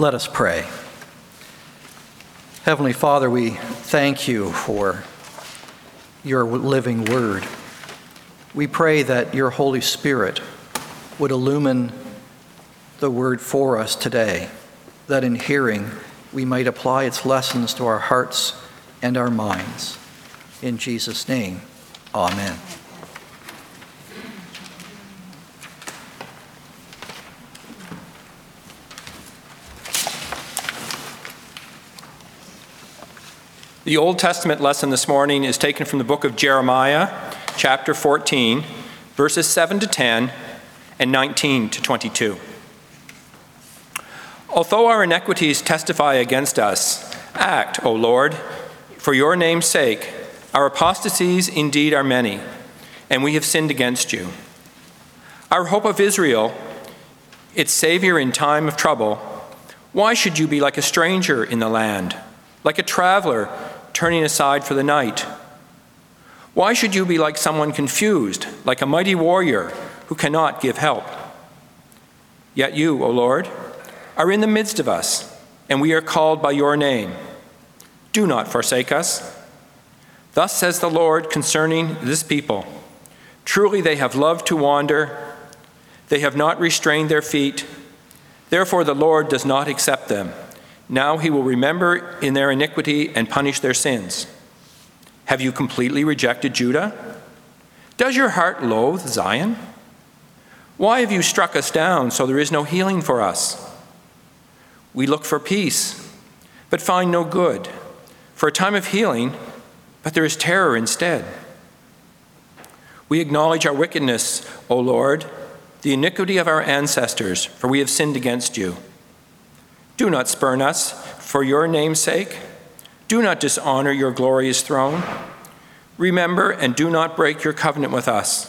Let us pray. Heavenly Father, we thank you for your living word. We pray that your Holy Spirit would illumine the word for us today, that in hearing we might apply its lessons to our hearts and our minds. In Jesus' name, amen. The Old Testament lesson this morning is taken from the book of Jeremiah, chapter 14, verses 7 to 10 and 19 to 22. Although our iniquities testify against us, act, O Lord, for your name's sake. Our apostasies indeed are many, and we have sinned against you. Our hope of Israel, its Savior in time of trouble, why should you be like a stranger in the land, like a traveler turning aside for the night? Why should you be like someone confused, like a mighty warrior who cannot give help? Yet you, O Lord, are in the midst of us, and we are called by your name. Do not forsake us. Thus says the Lord concerning this people Truly they have loved to wander, they have not restrained their feet. Therefore the Lord does not accept them. Now he will remember in their iniquity and punish their sins. Have you completely rejected Judah? Does your heart loathe Zion? Why have you struck us down so there is no healing for us? We look for peace, but find no good, for a time of healing, but there is terror instead. We acknowledge our wickedness, O Lord, the iniquity of our ancestors, for we have sinned against you. Do not spurn us for your name's sake. Do not dishonor your glorious throne. Remember and do not break your covenant with us.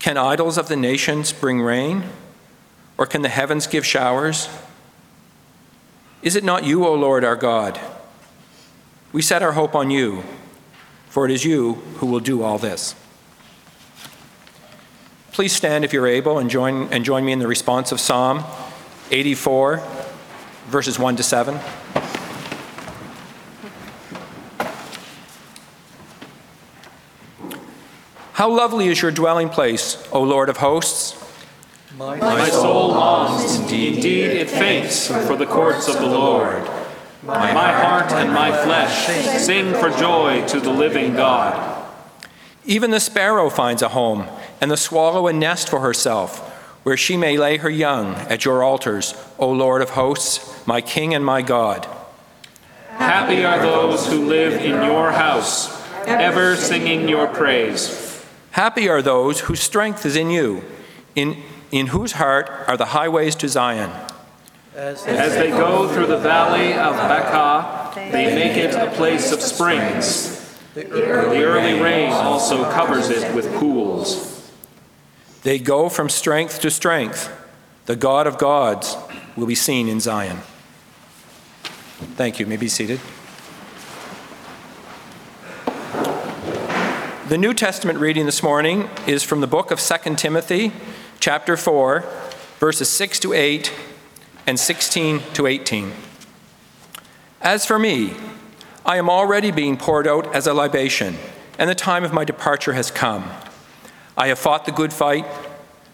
Can idols of the nations bring rain? Or can the heavens give showers? Is it not you, O Lord our God? We set our hope on you, for it is you who will do all this. Please stand if you're able and join, and join me in the response of Psalm 84 verses 1 to 7. How lovely is your dwelling place, O Lord of hosts! My, My soul longs, indeed, indeed it faints for the courts of the Lord. My, my heart and my flesh sing for joy to the living God. Even the sparrow finds a home, and the swallow a nest for herself where she may lay her young at your altars, O Lord of hosts, my King and my God. Happy are those who live in your house, ever singing your praise. Happy are those whose strength is in you, in, in whose heart are the highways to Zion. As they go through the valley of Baca, they make it a place of springs. The early rain also covers it with pools. They go from strength to strength. The God of gods will be seen in Zion. Thank you. you may be seated. The New Testament reading this morning is from the book of 2 Timothy, chapter 4, verses 6 to 8 and 16 to 18. As for me, I am already being poured out as a libation, and the time of my departure has come. I have fought the good fight.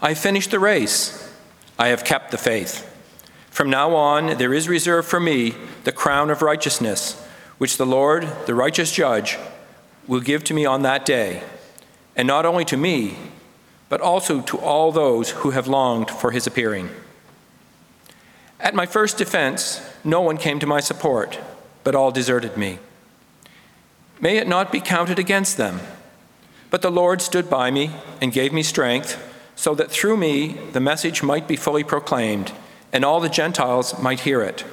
I have finished the race. I have kept the faith. From now on, there is reserved for me the crown of righteousness, which the Lord, the righteous judge, will give to me on that day, and not only to me, but also to all those who have longed for his appearing. At my first defense, no one came to my support, but all deserted me. May it not be counted against them. But the Lord stood by me and gave me strength, so that through me the message might be fully proclaimed, and all the Gentiles might hear it.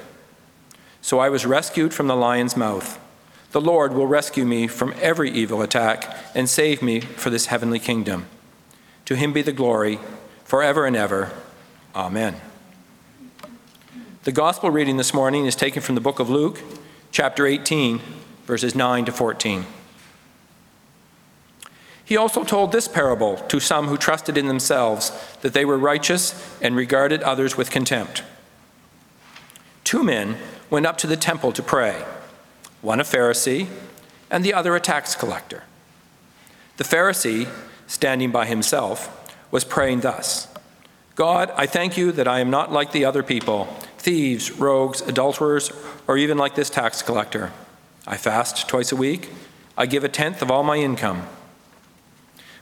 So I was rescued from the lion's mouth. The Lord will rescue me from every evil attack and save me for this heavenly kingdom. To him be the glory forever and ever. Amen. The gospel reading this morning is taken from the book of Luke, chapter 18, verses 9 to 14. He also told this parable to some who trusted in themselves that they were righteous and regarded others with contempt. two men went up to the temple to pray, one a Pharisee and the other a tax collector. The Pharisee, standing by himself, was praying thus God, I thank you that I am not like the other people, thieves, rogues, adulterers, or even like this tax collector. I fast twice a week, I give a tenth of all my income.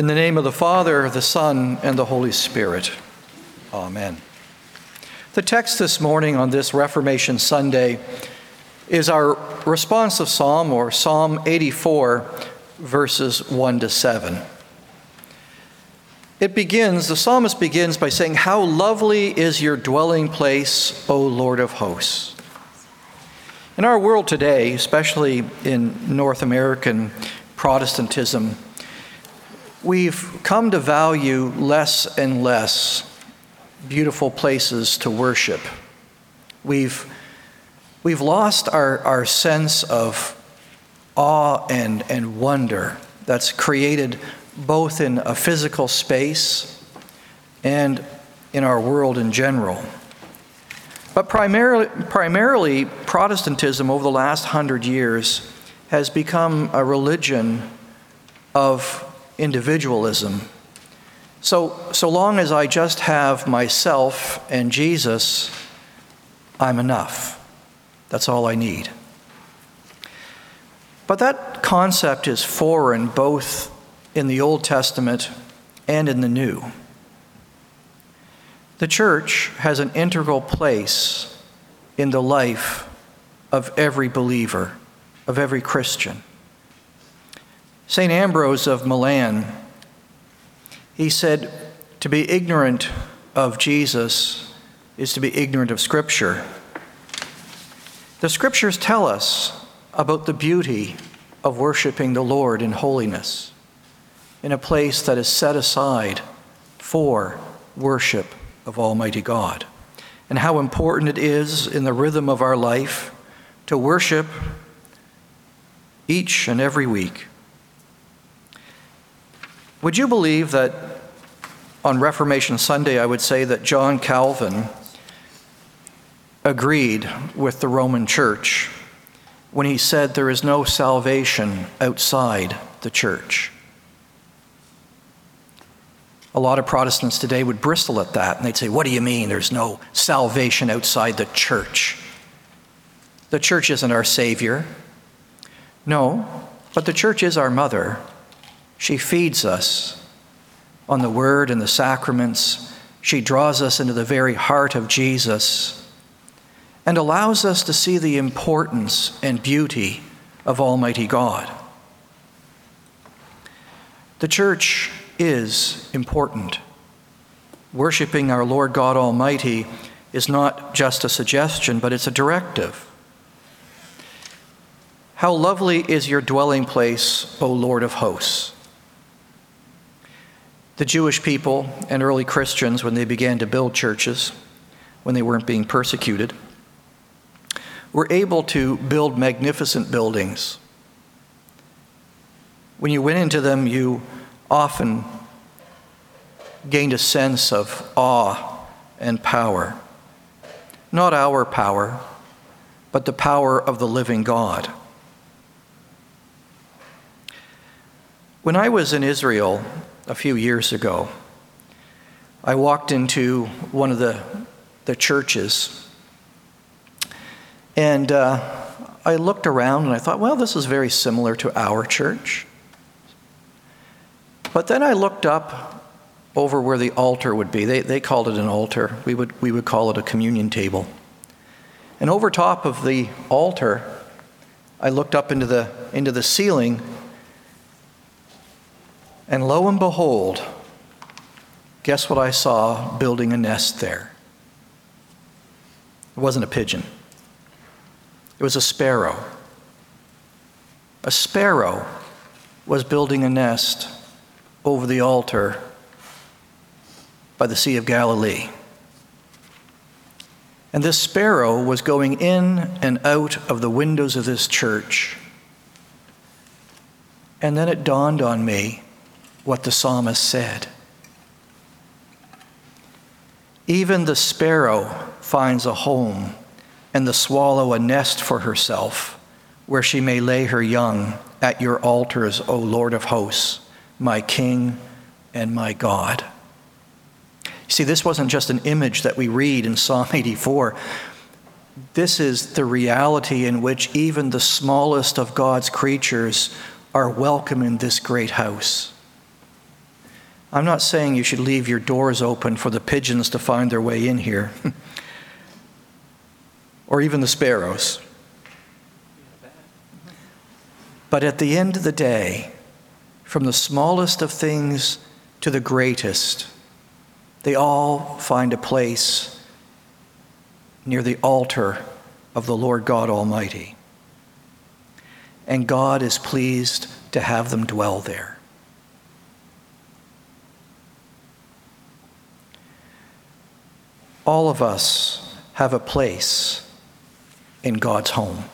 In the name of the Father, the Son, and the Holy Spirit. Amen. The text this morning on this Reformation Sunday is our responsive psalm, or Psalm 84, verses 1 to 7. It begins, the psalmist begins by saying, How lovely is your dwelling place, O Lord of hosts. In our world today, especially in North American Protestantism, we've come to value less and less beautiful places to worship. We've, we've lost our, our sense of awe and, and wonder that's created both in a physical space and in our world in general. But primarily, primarily, Protestantism over the last hundred years has become a religion of individualism. So, so long as I just have myself and Jesus, I'm enough. That's all I need. But that concept is foreign both in the Old Testament and in the New. The church has an integral place in the life of every believer, of every Christian. St. Ambrose of Milan, he said, To be ignorant of Jesus is to be ignorant of Scripture. The Scriptures tell us about the beauty of worshiping the Lord in holiness in a place that is set aside for worship of Almighty God, and how important it is in the rhythm of our life to worship each and every week. Would you believe that on Reformation Sunday, I would say that John Calvin agreed with the Roman Church when he said there is no salvation outside the church? A lot of Protestants today would bristle at that and they'd say, What do you mean there's no salvation outside the church? The church isn't our Savior. No, but the church is our mother. She feeds us on the Word and the sacraments. She draws us into the very heart of Jesus and allows us to see the importance and beauty of Almighty God. The church is important. Worshipping our Lord God Almighty is not just a suggestion, but it's a directive. How lovely is your dwelling place, O Lord of hosts. The Jewish people and early Christians, when they began to build churches, when they weren't being persecuted, were able to build magnificent buildings. When you went into them, you often gained a sense of awe and power. Not our power, but the power of the living God. When I was in Israel a few years ago, I walked into one of the, the churches and uh, I looked around and I thought, well, this is very similar to our church. But then I looked up over where the altar would be. They, they called it an altar. We would, we would call it a communion table. And over top of the altar, I looked up into the, into the ceiling, and lo and behold, guess what I saw building a nest there? It wasn't a pigeon, It was a sparrow. A sparrow was building a nest over the altar by the Sea of Galilee. And this sparrow was going in and out of the windows of this church. And then it dawned on me what the psalmist said. Even the sparrow finds a home, and the swallow a nest for herself, where she may lay her young at your altars, O Lord of hosts, my King and my God. See, this wasn't just an image that we read in Psalm 84. This is the reality in which even the smallest of God's creatures are welcome in this great house. I'm not saying you should leave your doors open for the pigeons to find their way in here, or even the sparrows. But at the end of the day, from the smallest of things to the greatest, they all find a place near the altar of the Lord God Almighty. And God is pleased to have them dwell there. All of us have a place in God's home.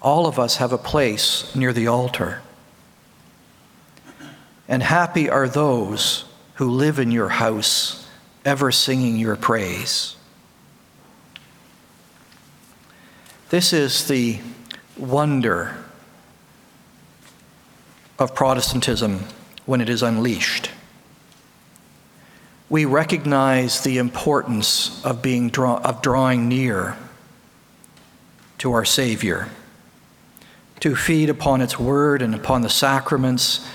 All of us have a place near the altar. And happy are those who live in your house, ever singing your praise. This is the wonder of Protestantism when it is unleashed. We recognize the importance of, being draw, of drawing near to our Savior, to feed upon its word and upon the sacraments,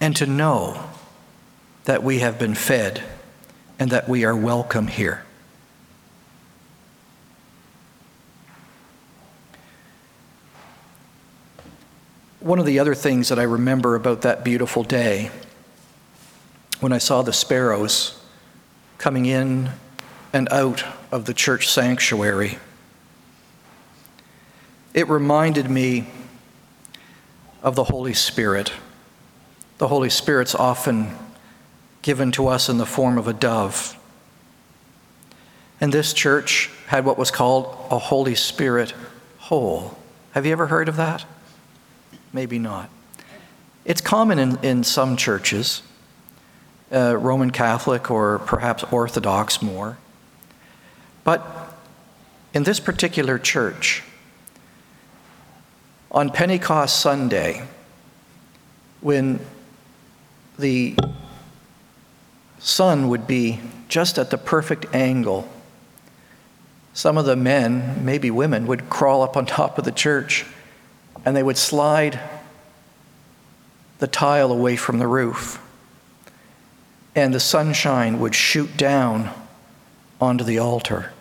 and to know that we have been fed and that we are welcome here. One of the other things that I remember about that beautiful day when I saw the sparrows coming in and out of the church sanctuary, it reminded me of the Holy Spirit. The Holy Spirit's often given to us in the form of a dove. And this church had what was called a Holy Spirit hole. Have you ever heard of that? Maybe not. It's common in, in some churches, uh, Roman Catholic or perhaps Orthodox more. But in this particular church, on Pentecost Sunday, when the sun would be just at the perfect angle. Some of the men, maybe women, would crawl up on top of the church and they would slide the tile away from the roof. And the sunshine would shoot down onto the altar.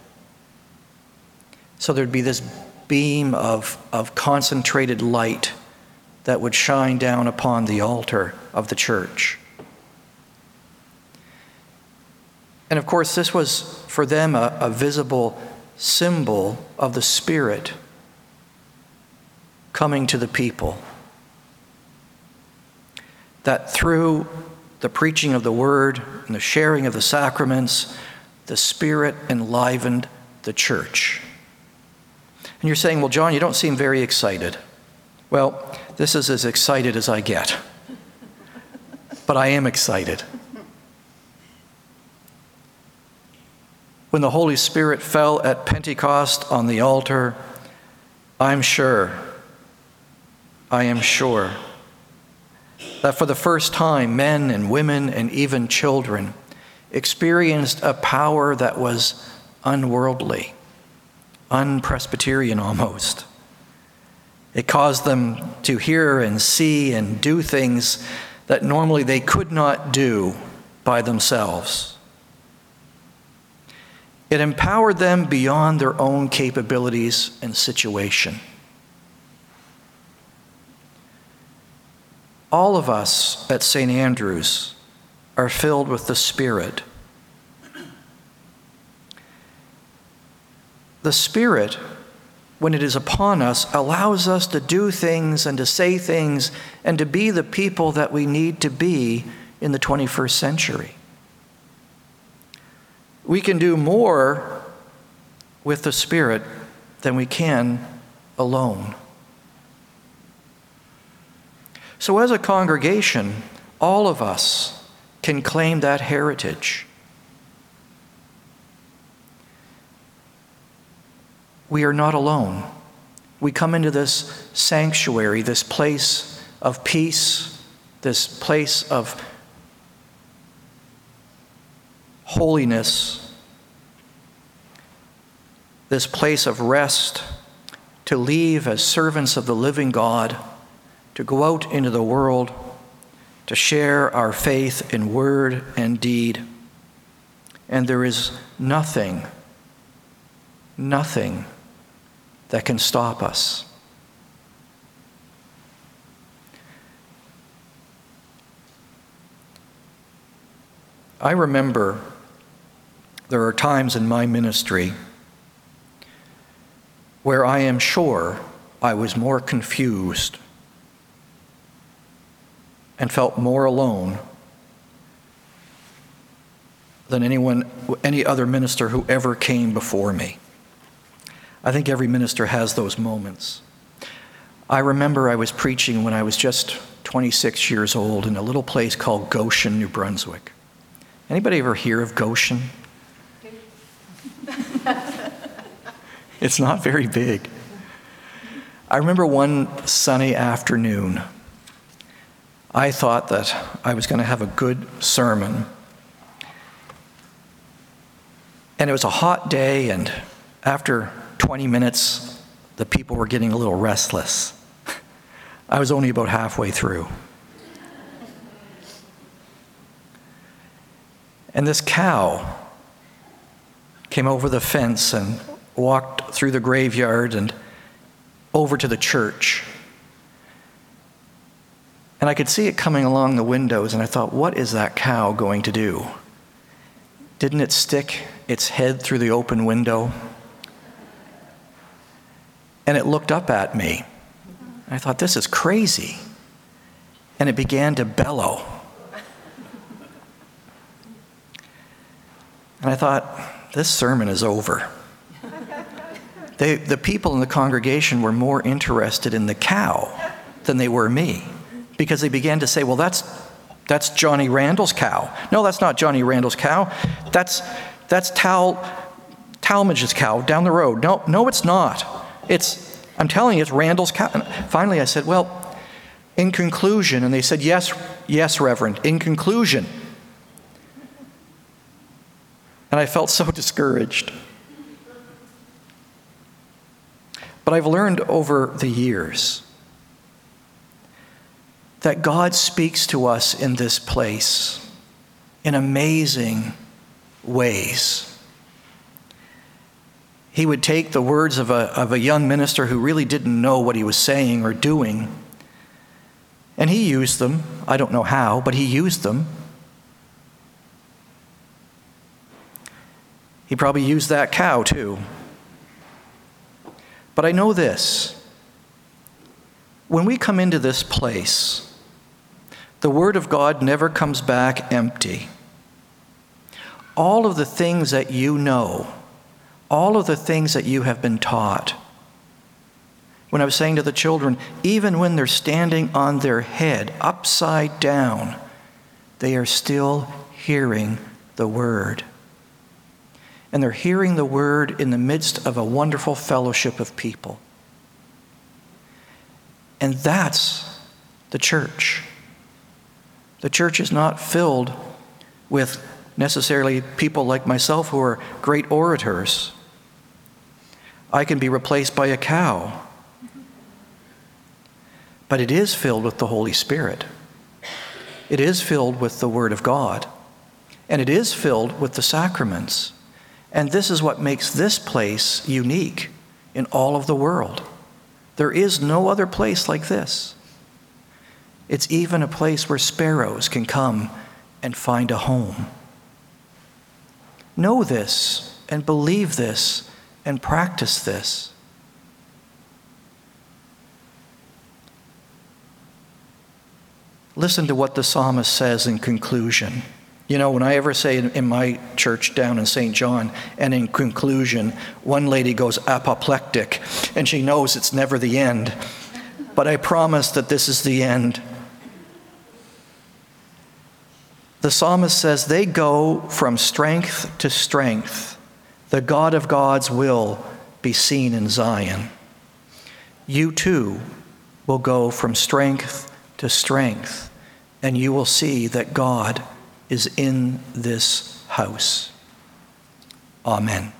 So there'd be this beam of, of concentrated light that would shine down upon the altar of the church. And of course, this was for them a, a visible symbol of the Spirit coming to the people. That through the preaching of the word and the sharing of the sacraments, the Spirit enlivened the church. And you're saying, well, John, you don't seem very excited. Well, this is as excited as I get. But I am excited. when the Holy Spirit fell at Pentecost on the altar, I'm sure, I am sure, that for the first time, men and women and even children experienced a power that was unworldly, unpresbyterian almost. It caused them to hear and see and do things that normally they could not do by themselves. It empowered them beyond their own capabilities and situation. All of us at St. Andrew's are filled with the Spirit. The Spirit when it is upon us, allows us to do things and to say things and to be the people that we need to be in the 21st century. We can do more with the Spirit than we can alone. So, as a congregation, all of us can claim that heritage. We are not alone. We come into this sanctuary, this place of peace, this place of holiness, this place of rest, to leave as servants of the living God, to go out into the world, to share our faith in word and deed. And there is nothing, nothing that can stop us. I remember there are times in my ministry where I am sure I was more confused and felt more alone than anyone, any other minister who ever came before me. I think every minister has those moments. I remember I was preaching when I was just 26 years old in a little place called Goshen, New Brunswick. Anybody ever hear of Goshen? it's not very big. I remember one sunny afternoon, I thought that I was going to have a good sermon. And it was a hot day, and after 20 minutes, the people were getting a little restless. I was only about halfway through. And this cow came over the fence and walked through the graveyard and over to the church. And I could see it coming along the windows, and I thought, what is that cow going to do? Didn't it stick its head through the open window? And it looked up at me. I thought, this is crazy. And it began to bellow. And I thought, this sermon is over. They, the people in the congregation were more interested in the cow than they were me because they began to say, well, that's, that's Johnny Randall's cow. No, that's not Johnny Randall's cow. That's, that's Tal, Talmadge's cow down the road. No, no, it's not. It's, I'm telling you, it's Randall's cow. And finally, I said, well, in conclusion, and they said, yes, yes, Reverend, in conclusion. And I felt so discouraged. But I've learned over the years that God speaks to us in this place in amazing ways. He would take the words of a, of a young minister who really didn't know what he was saying or doing, and he used them. I don't know how, but he used them. He probably used that cow too. But I know this when we come into this place, the Word of God never comes back empty. All of the things that you know, all of the things that you have been taught. When I was saying to the children, even when they're standing on their head, upside down, they are still hearing the Word. And they're hearing the Word in the midst of a wonderful fellowship of people. And that's the church. The church is not filled with necessarily people like myself who are great orators. I can be replaced by a cow. But it is filled with the Holy Spirit. It is filled with the Word of God. And it is filled with the sacraments. And this is what makes this place unique in all of the world. There is no other place like this. It's even a place where sparrows can come and find a home. Know this and believe this and practice this. Listen to what the psalmist says in conclusion. You know, when I ever say in, my church down in St. John, and in conclusion, one lady goes apoplectic, and she knows it's never the end. But I promise that this is the end. The psalmist says, They go from strength to strength. The God of gods will be seen in Zion. You too will go from strength to strength, and you will see that God is in this house. Amen.